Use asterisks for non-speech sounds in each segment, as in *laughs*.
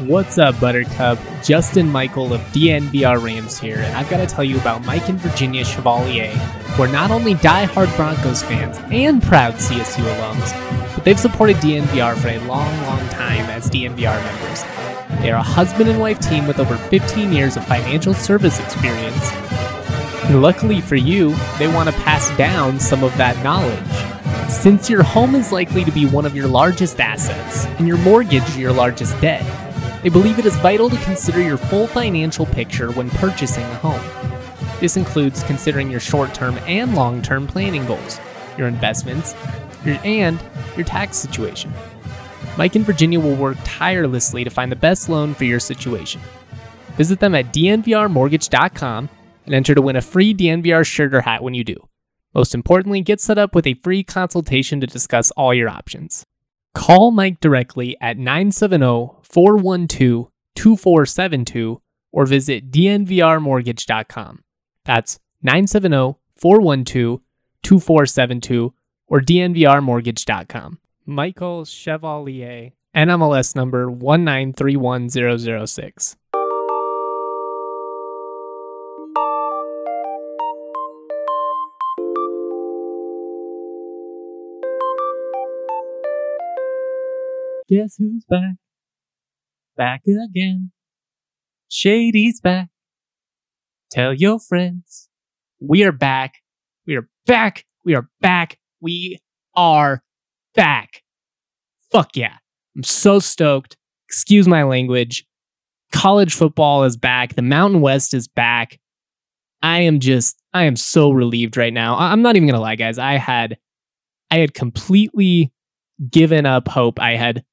What's up, Buttercup? Justin Michael of DNVR Rams here, and I've got to tell you about Mike and Virginia Chevalier, who are not only die-hard Broncos fans and proud CSU alums, but they've supported DNVR for a long, long time as DNVR members. They are a husband and wife team with over 15 years of financial service experience. And luckily for you, they want to pass down some of that knowledge. Since your home is likely to be one of your largest assets and your mortgage your largest debt, they believe it is vital to consider your full financial picture when purchasing a home. This includes considering your short term and long term planning goals, your investments, your, and your tax situation. Mike and Virginia will work tirelessly to find the best loan for your situation. Visit them at dnvrmortgage.com and enter to win a free DNVR shirt or hat when you do. Most importantly, get set up with a free consultation to discuss all your options. Call Mike directly at 970 412 2472 or visit dnvrmortgage.com. That's 970 412 2472 or dnvrmortgage.com. Michael Chevalier, NMLS number 1931006. Guess who's back? Back again. Shady's back. Tell your friends. We are back. We are back. We are back. We are back. Fuck yeah. I'm so stoked. Excuse my language. College football is back. The Mountain West is back. I am just, I am so relieved right now. I'm not even going to lie, guys. I had, I had completely given up hope. I had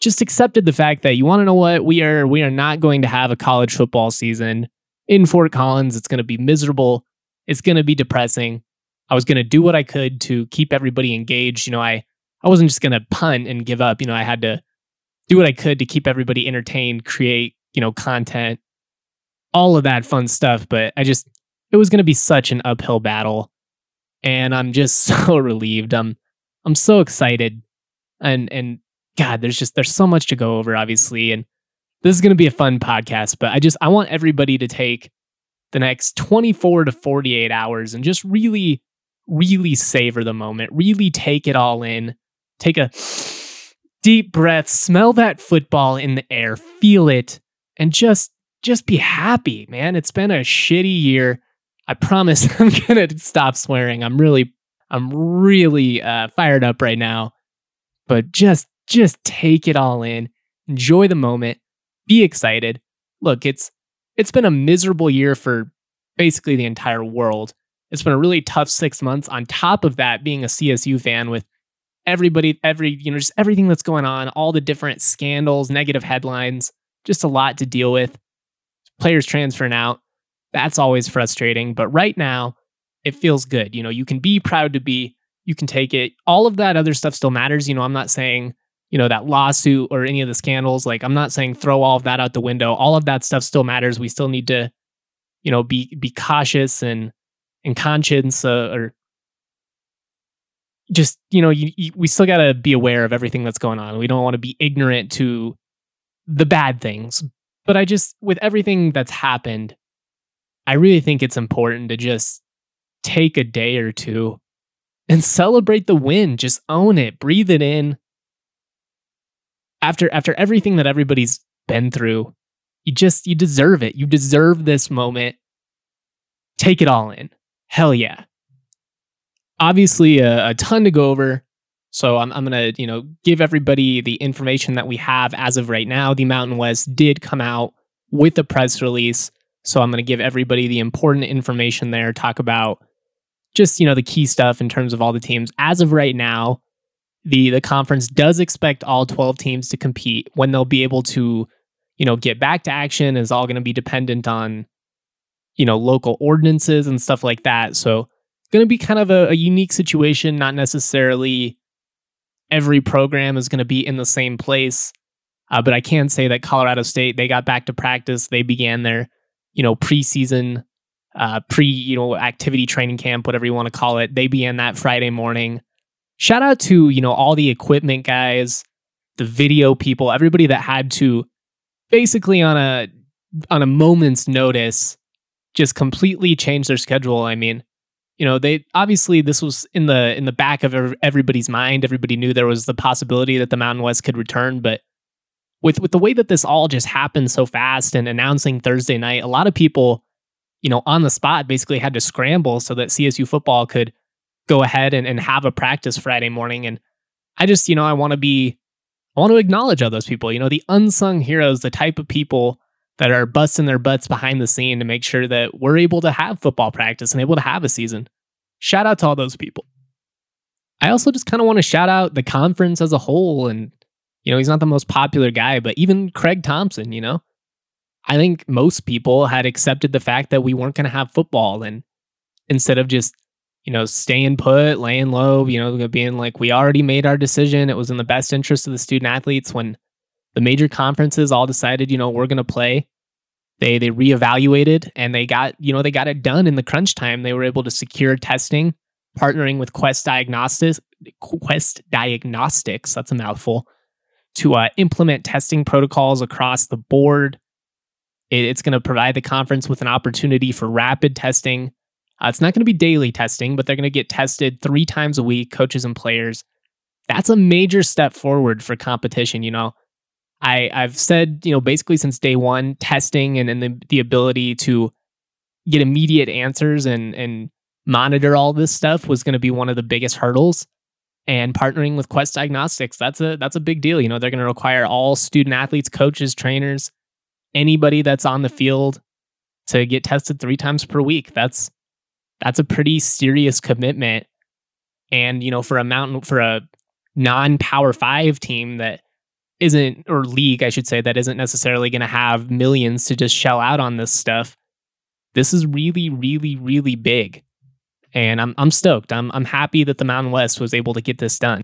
just accepted the fact that you want to know what we are we are not going to have a college football season in Fort Collins. It's going to be miserable. It's going to be depressing. I was going to do what I could to keep everybody engaged. You know, I I wasn't just going to punt and give up. You know, I had to do what I could to keep everybody entertained, create, you know, content, all of that fun stuff, but I just it was going to be such an uphill battle. And I'm just *laughs* so relieved. I'm I'm so excited. And and God, there's just there's so much to go over, obviously, and this is going to be a fun podcast. But I just I want everybody to take the next 24 to 48 hours and just really, really savor the moment, really take it all in, take a deep breath, smell that football in the air, feel it, and just just be happy, man. It's been a shitty year. I promise *laughs* I'm gonna stop swearing. I'm really, I'm really uh, fired up right now. But just just take it all in, enjoy the moment, be excited. Look, it's it's been a miserable year for basically the entire world. It's been a really tough 6 months on top of that being a CSU fan with everybody every you know just everything that's going on, all the different scandals, negative headlines, just a lot to deal with. Players transferring out. That's always frustrating, but right now it feels good. You know, you can be proud to be, you can take it. All of that other stuff still matters. You know, I'm not saying you know that lawsuit or any of the scandals like i'm not saying throw all of that out the window. All of that stuff still matters. We still need to you know be be cautious and and conscience uh, or just you know you, you, we still got to be aware of everything that's going on. We don't want to be ignorant to the bad things. But i just with everything that's happened i really think it's important to just take a day or two and celebrate the win. Just own it. Breathe it in after after everything that everybody's been through, you just you deserve it. You deserve this moment. Take it all in. Hell yeah. Obviously, a, a ton to go over. So I'm, I'm gonna, you know, give everybody the information that we have as of right now. The Mountain West did come out with a press release. So I'm gonna give everybody the important information there, talk about just, you know, the key stuff in terms of all the teams. As of right now, the the conference does expect all 12 teams to compete when they'll be able to you know get back to action. Is all going to be dependent on you know local ordinances and stuff like that. So going to be kind of a, a unique situation not necessarily every program is going to be in the same place uh, but i can say that colorado state they got back to practice. They began their you know preseason uh, pre you know activity training camp whatever you want to call it. They began that friday morning shout out to, you know, all the equipment guys, the video people, everybody that had to basically on a on a moment's notice just completely change their schedule. I mean, you know, they obviously this was in the in the back of everybody's mind. Everybody knew there was the possibility that the Mountain West could return, but with with the way that this all just happened so fast and announcing Thursday night, a lot of people, you know, on the spot basically had to scramble so that CSU football could go ahead and, and have a practice Friday morning. And I just, you know, I want to be I want to acknowledge all those people, you know, the unsung heroes, the type of people that are busting their butts behind the scene to make sure that we're able to have football practice and able to have a season. Shout out to all those people. I also just kind of want to shout out the conference as a whole. And, you know, he's not the most popular guy, but even Craig Thompson, you know, I think most people had accepted the fact that we weren't going to have football. And instead of just, you know, staying put, laying low, you know, being like, we already made our decision. It was in the best interest of the student athletes when the major conferences all decided, you know, we're going to play. They they reevaluated and they got, you know, they got it done in the crunch time. They were able to secure testing, partnering with Quest Diagnostics, Quest Diagnostics, that's a mouthful, to uh, implement testing protocols across the board. It, it's going to provide the conference with an opportunity for rapid testing. Uh, it's not going to be daily testing, but they're going to get tested three times a week, coaches and players. That's a major step forward for competition. You know, I, I've said, you know, basically since day one, testing and, and the, the ability to get immediate answers and, and monitor all this stuff was going to be one of the biggest hurdles. And partnering with Quest Diagnostics, that's a that's a big deal. You know, they're going to require all student athletes, coaches, trainers, anybody that's on the field to get tested three times per week. That's that's a pretty serious commitment. And, you know, for a mountain for a non-power five team that isn't or league I should say that isn't necessarily going to have millions to just shell out on this stuff. This is really really really big. And I'm I'm stoked. I'm I'm happy that the Mountain West was able to get this done.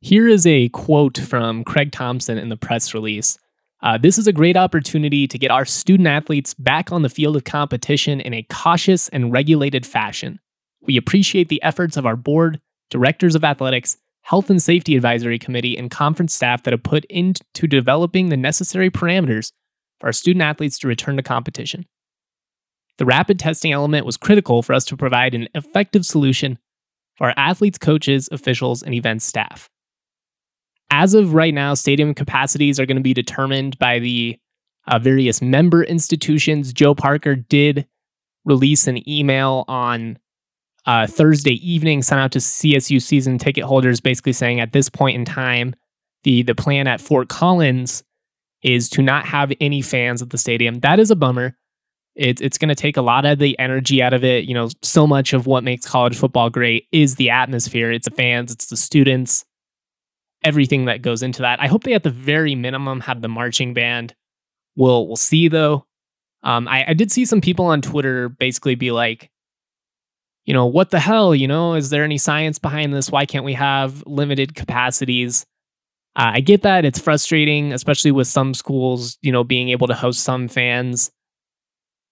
Here is a quote from Craig Thompson in the press release. Uh, this is a great opportunity to get our student athletes back on the field of competition in a cautious and regulated fashion. We appreciate the efforts of our board, directors of athletics, Health and Safety Advisory Committee, and conference staff that have put into developing the necessary parameters for our student athletes to return to competition. The rapid testing element was critical for us to provide an effective solution for our athletes, coaches, officials, and event staff. As of right now, stadium capacities are going to be determined by the uh, various member institutions. Joe Parker did release an email on uh, Thursday evening sent out to CSU season ticket holders, basically saying at this point in time, the the plan at Fort Collins is to not have any fans at the stadium. That is a bummer. It's it's going to take a lot of the energy out of it. You know, so much of what makes college football great is the atmosphere. It's the fans. It's the students. Everything that goes into that. I hope they, at the very minimum, have the marching band. We'll we'll see though. Um, I, I did see some people on Twitter basically be like, you know, what the hell, you know, is there any science behind this? Why can't we have limited capacities? Uh, I get that it's frustrating, especially with some schools, you know, being able to host some fans.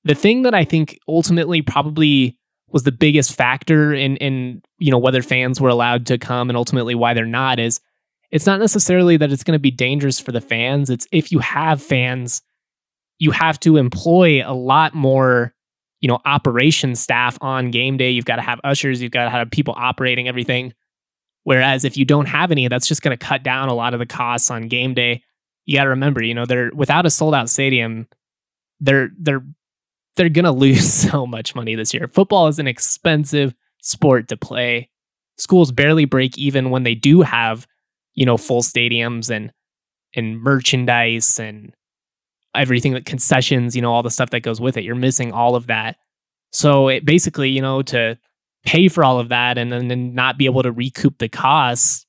The thing that I think ultimately probably was the biggest factor in in you know whether fans were allowed to come and ultimately why they're not is it's not necessarily that it's going to be dangerous for the fans. It's if you have fans, you have to employ a lot more you know, operation staff on game day. You've got to have ushers, you've got to have people operating everything. Whereas if you don't have any, that's just going to cut down a lot of the costs on game day. You got to remember, you know, they're without a sold out stadium, they're they're they're going *laughs* to lose so much money this year. Football is an expensive sport to play. Schools barely break even when they do have, you know, full stadiums and and merchandise and everything that concessions, you know, all the stuff that goes with it. You're missing all of that. So it basically, you know, to pay for all of that and then not be able to recoup the costs,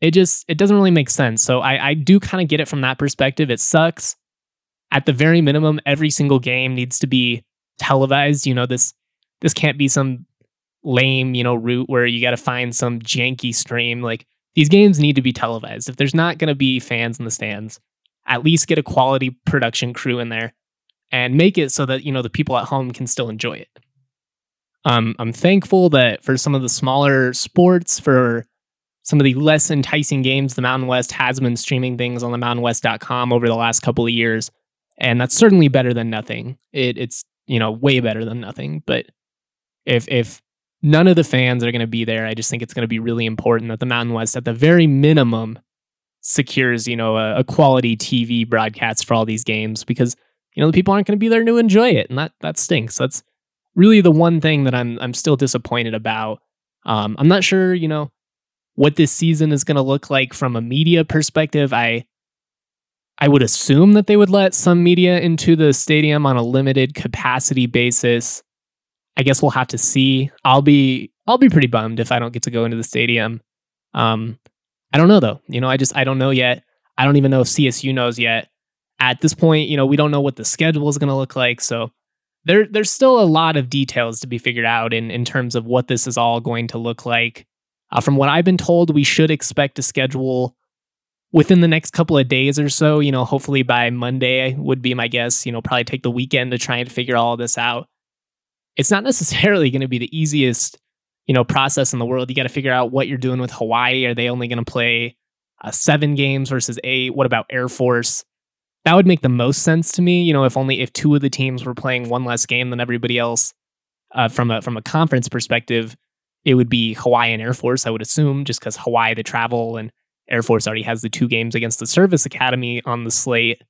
it just it doesn't really make sense. So I, I do kind of get it from that perspective. It sucks. At the very minimum, every single game needs to be televised. You know, this this can't be some lame, you know, route where you got to find some janky stream. Like these games need to be televised. If there's not going to be fans in the stands, at least get a quality production crew in there and make it so that you know the people at home can still enjoy it. Um, I'm thankful that for some of the smaller sports, for some of the less enticing games. The Mountain West has been streaming things on the mountainwest.com over the last couple of years, and that's certainly better than nothing. It, it's you know way better than nothing. But if if none of the fans are going to be there, I just think it's going to be really important that the Mountain West, at the very minimum, secures you know a, a quality TV broadcast for all these games because you know the people aren't going to be there to enjoy it, and that that stinks. That's really the one thing that I'm I'm still disappointed about. Um, I'm not sure, you know, what this season is going to look like from a media perspective. I I would assume that they would let some media into the stadium on a limited capacity basis. I guess we'll have to see. I'll be I'll be pretty bummed if I don't get to go into the stadium. Um, I don't know though. You know, I just I don't know yet. I don't even know if CSU knows yet. At this point, you know, we don't know what the schedule is going to look like. So there there's still a lot of details to be figured out in in terms of what this is all going to look like. Uh, from what I've been told, we should expect a schedule within the next couple of days or so. You know, hopefully by Monday would be my guess. You know, probably take the weekend to try and figure all this out. It's not necessarily going to be the easiest, you know, process in the world. You got to figure out what you're doing with Hawaii. Are they only going to play uh, seven games versus eight? What about Air Force? that would make the most sense to me. You know, if only if two of the teams were playing one less game than everybody else, uh, from a from a conference perspective, it would be Hawaii and Air Force. I would assume just because Hawaii the travel and Air Force already has the two games against the Service Academy on the slate.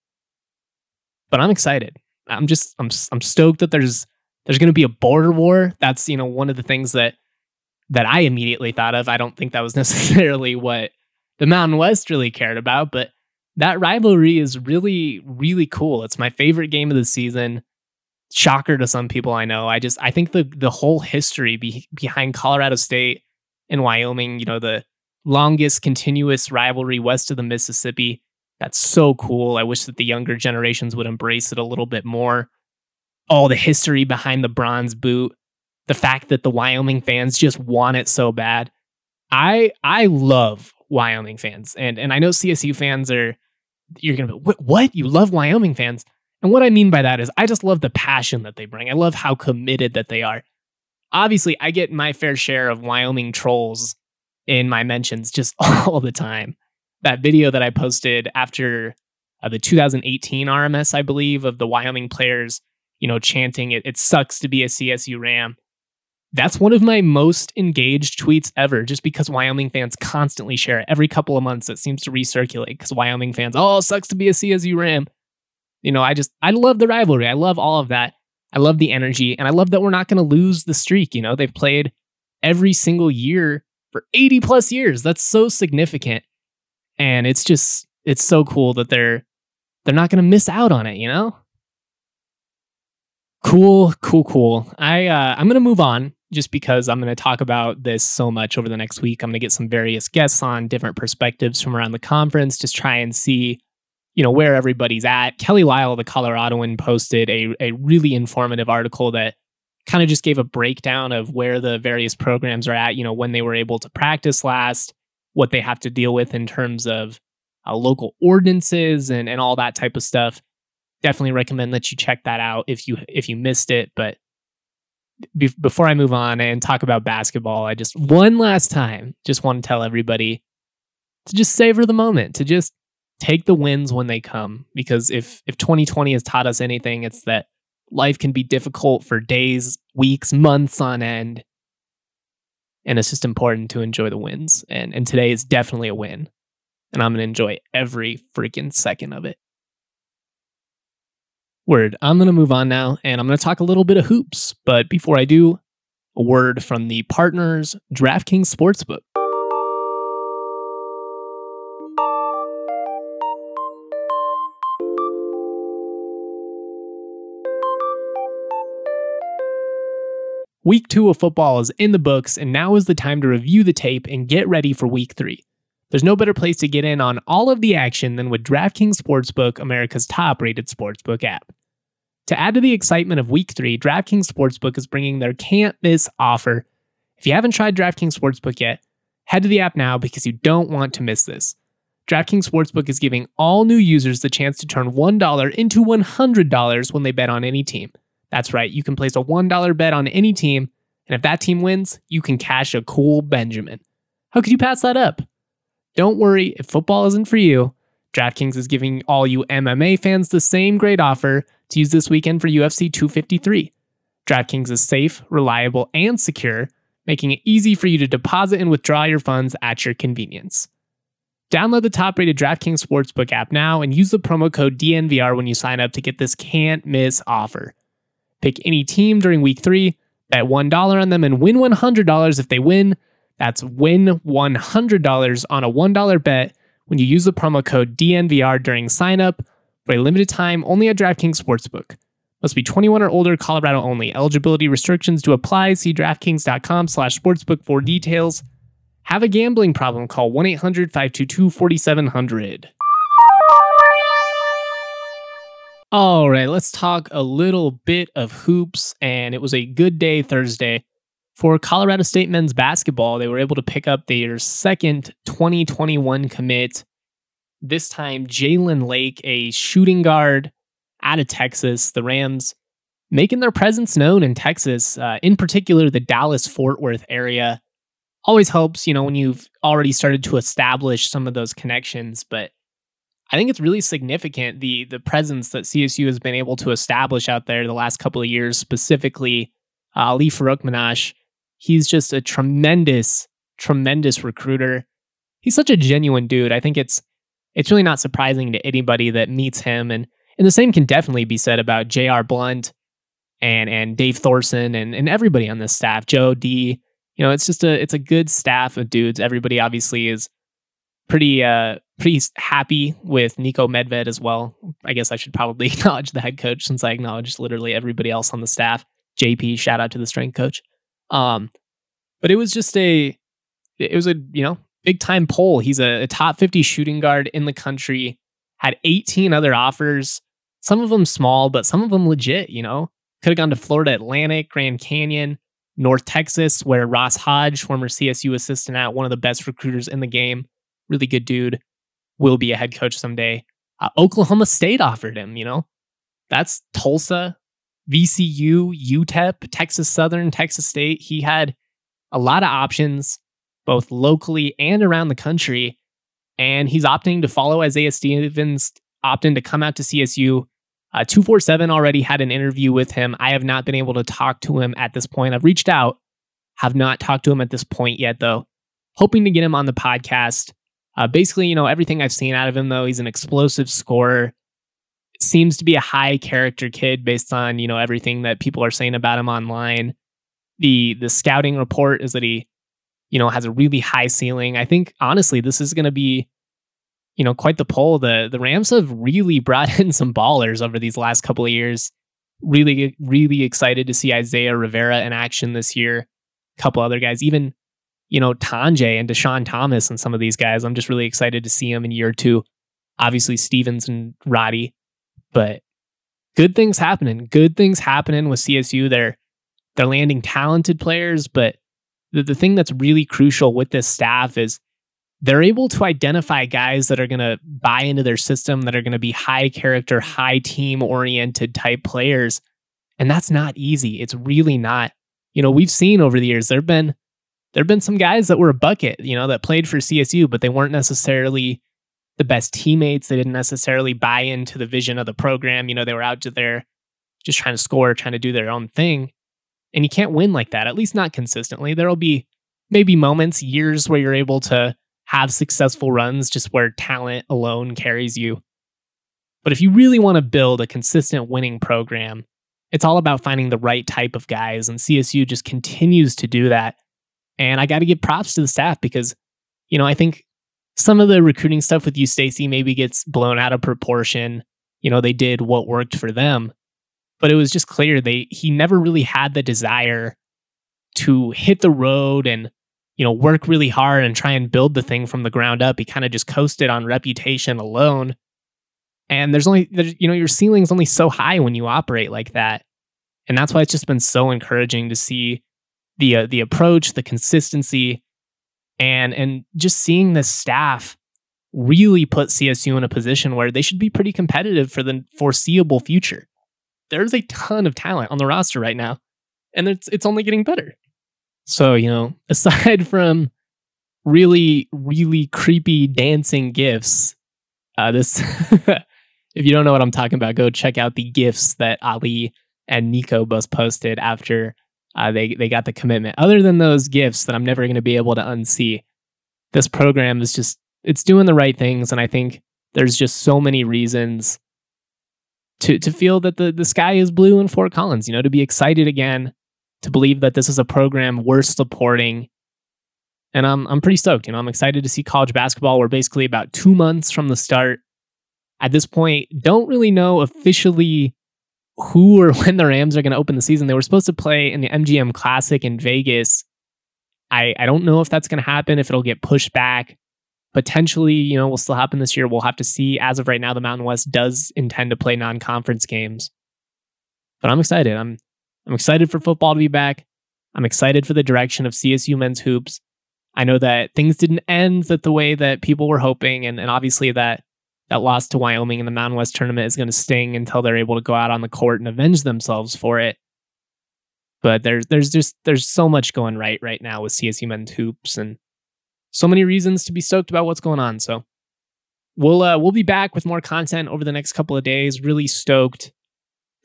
But I'm excited. I'm just I'm I'm stoked that there's there's going to be a border war. That's you know one of the things that that I immediately thought of. I don't think that was *laughs* necessarily what the Mountain West really cared about, but that rivalry is really, really cool. It's my favorite game of the season. Shocker to some people, I know. I just I think the the whole history be, behind Colorado State and Wyoming, you know, the longest continuous rivalry west of the Mississippi. That's so cool. I wish that the younger generations would embrace it a little bit more. All the history behind the bronze boot, the fact that the Wyoming fans just want it so bad. I I love Wyoming fans. And and I know CSU fans are you're gonna be what you love Wyoming fans. And what I mean by that is I just love the passion that they bring. I love how committed that they are. Obviously, I get my fair share of Wyoming trolls in my mentions just *laughs* all the time. That video that I posted after uh, the 2018 RMS, I believe, of the Wyoming players, you know, chanting it, it sucks to be a CSU Ram that's one of my most engaged tweets ever, just because Wyoming fans constantly share it. Every couple of months, it seems to recirculate because Wyoming fans, oh, sucks to be a CSU Ram. You know, I just, I love the rivalry. I love all of that. I love the energy. And I love that we're not going to lose the streak. You know, they've played every single year for 80 plus years. That's so significant. And it's just, it's so cool that they're, they're not going to miss out on it, you know? Cool, cool, cool. I uh, I'm gonna move on just because I'm to talk about this so much over the next week. I'm to get some various guests on different perspectives from around the conference, just try and see, you know, where everybody's at. Kelly Lyell, the Coloradoan, posted a, a really informative article that kind of just gave a breakdown of where the various programs are at, you know, when they were able to practice last, what they have to deal with in terms of uh, local ordinances and, and all that type of stuff. Definitely recommend that you check that out if you if you missed it. But be- before I move on and talk about basketball, I just one last time just want to tell everybody to just savor the moment, to just take the wins when they come because if if 2020 has taught us anything, it's that life can be difficult for days, weeks, months on end. And it's just important to enjoy the wins. And and today is definitely a win. And I'm going to enjoy every freaking second of it. Word. I'm going to move on now and I'm going to talk a little bit of hoops. But before I do, a word from the partners, DraftKings Sportsbook. Week two of football is in the books, and now is the time to review the tape and get ready for week three. There's no better place to get in on all of the action than with DraftKings Sportsbook, America's top rated sportsbook app. To add to the excitement of week three, DraftKings Sportsbook is bringing their can't miss offer. If you haven't tried DraftKings Sportsbook yet, head to the app now because you don't want to miss this. DraftKings Sportsbook is giving all new users the chance to turn $1 into $100 when they bet on any team. That's right, you can place a $1 bet on any team, and if that team wins, you can cash a cool Benjamin. How could you pass that up? Don't worry, if football isn't for you, DraftKings is giving all you MMA fans the same great offer to use this weekend for UFC 253. DraftKings is safe, reliable, and secure, making it easy for you to deposit and withdraw your funds at your convenience. Download the top rated DraftKings Sportsbook app now and use the promo code DNVR when you sign up to get this can't miss offer. Pick any team during week three, bet $1 on them, and win $100 if they win. That's win $100 on a $1 bet when you use the promo code DNVR during sign up for a limited time only at DraftKings Sportsbook. Must be 21 or older, Colorado only. Eligibility restrictions to apply. See DraftKings.com slash sportsbook for details. Have a gambling problem? Call 1 800 522 4700. All right, let's talk a little bit of hoops. And it was a good day Thursday for Colorado State men's basketball. They were able to pick up their second 2021 commit. This time, Jalen Lake, a shooting guard out of Texas. The Rams making their presence known in Texas, uh, in particular the Dallas Fort Worth area always helps, you know, when you've already started to establish some of those connections. But I think it's really significant the the presence that CSU has been able to establish out there the last couple of years, specifically uh, Ali Farokhmanesh. He's just a tremendous, tremendous recruiter. He's such a genuine dude. I think it's it's really not surprising to anybody that meets him. And and the same can definitely be said about J.R. Blunt and and Dave Thorson and, and everybody on this staff, Joe D you know, it's just a it's a good staff of dudes. Everybody obviously is pretty uh pretty happy with Nico Medved as well. I guess I should probably *laughs* acknowledge the head coach since I acknowledged literally everybody else on the staff. JP, shout out to the strength coach. Um, but it was just a it was a you know big time poll. He's a, a top 50 shooting guard in the country. Had 18 other offers, some of them small, but some of them legit. You know, could have gone to Florida Atlantic, Grand Canyon. North Texas, where Ross Hodge, former CSU assistant at one of the best recruiters in the game, really good dude, will be a head coach someday. Uh, Oklahoma State offered him, you know, that's Tulsa, VCU, UTEP, Texas Southern, Texas State. He had a lot of options, both locally and around the country. And he's opting to follow Isaiah Stevens, opting to come out to CSU uh, 247 already had an interview with him. I have not been able to talk to him at this point. I've reached out, have not talked to him at this point yet, though. Hoping to get him on the podcast. Uh, basically, you know, everything I've seen out of him, though, he's an explosive scorer. Seems to be a high character kid based on, you know, everything that people are saying about him online. The the scouting report is that he, you know, has a really high ceiling. I think honestly, this is going to be you know, quite the pull. The the Rams have really brought *laughs* in some ballers over these last couple of years. Really, really excited to see Isaiah Rivera in action this year. A couple other guys, even you know Tonje and Dischon Thomas and some of these guys. I'm just really excited to see them in year two. Obviously Stevens and Roddy, but good things happening. Good things happening with CSU. They're they're landing talented players, but the, the thing that's really crucial with this staff is they're able to identify guys that are going to buy into their system, that are going to be high character, high team oriented type players. And that's not easy. It's really not. You know, we've seen over the years, there've been there've been some guys that were a bucket, you know, that played for CSU, but they weren't necessarily the best teammates. They didn't necessarily buy into the vision of the program. You know, they were out to there just trying to score, trying to do their own thing. And you can't win like that, at least not consistently. There'll be maybe moments, years where you're able to have successful runs just where talent alone carries you. But if you really want to build a consistent winning program, it's all about finding the right type of guys. And CSU just continues to do that. And I got to give props to the staff because, you know, I think some of the recruiting stuff with Eustachy, maybe gets blown out of proportion. You know, they did what worked for them, but it was just clear they he never really had the desire to hit the road and you know, work really hard and try and build the thing from the ground up. He kind of just coasted on reputation alone. And there's only, there's, you know, your ceiling's only so high when you operate like that. And that's why it's just been so encouraging to see the uh, the approach, the consistency, and and just seeing the staff really put CSU in a position where they should be pretty competitive for the foreseeable future. There's a ton of talent on the roster right now, and it's it's only getting better. So, you know, *laughs* aside from really, really creepy dancing gifs. Uh, this, *laughs* if you don't know what I'm talking about, go check out the gifs that Ali and Nico both posted after uh, they they got the commitment. Other than those gifts that I'm never going to be able to unsee, this program is just it's doing the right things, and I think there's just so many reasons to to feel that the the sky is blue in Fort Collins. You know, to be excited again, to believe that this is a program worth supporting. And I'm I'm pretty stoked. You know, I'm excited to see college basketball. We're basically about two months from the start. At this point, don't really know officially who or *laughs* when the Rams are going to open the season. They were supposed to play in the MGM Classic in Vegas. I, I don't know if that's going to happen, if it'll get pushed back. Potentially, you know, will still happen this year. We'll have to see. As of right now, the Mountain West does intend to play non conference games. But I'm excited. I'm I'm excited for football to be back. I'm excited for the direction of CSU men's hoops. I know that things didn't end that the way that people were hoping, and, and obviously that that loss to Wyoming in the Mountain West tournament is going to sting until they're able to go out on the court and avenge themselves for it. But there's there's just there's so much going right right now with CSU men's hoops and so many reasons to be stoked about what's going on. So we'll uh, we'll be back with more content over the next couple of days. Really stoked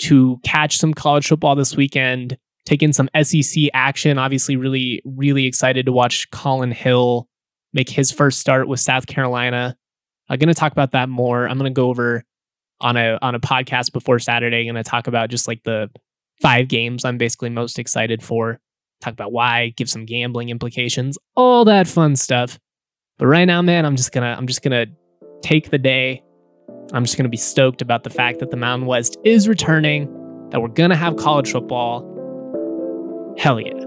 to catch some college football this weekend, take in some SEC action. Obviously, really really excited to watch Collin Hill make his first start with South Carolina. I'm going to talk about that more. I'm going to go over on a on a podcast before Saturday. I'm going to talk about just like the five games I'm basically most excited for. Talk about why, give some gambling implications, all that fun stuff. But right now, man, I'm just gonna I'm just gonna take the day. I'm just gonna be stoked about the fact that the Mountain West is returning, that we're gonna have college football. Hell yeah.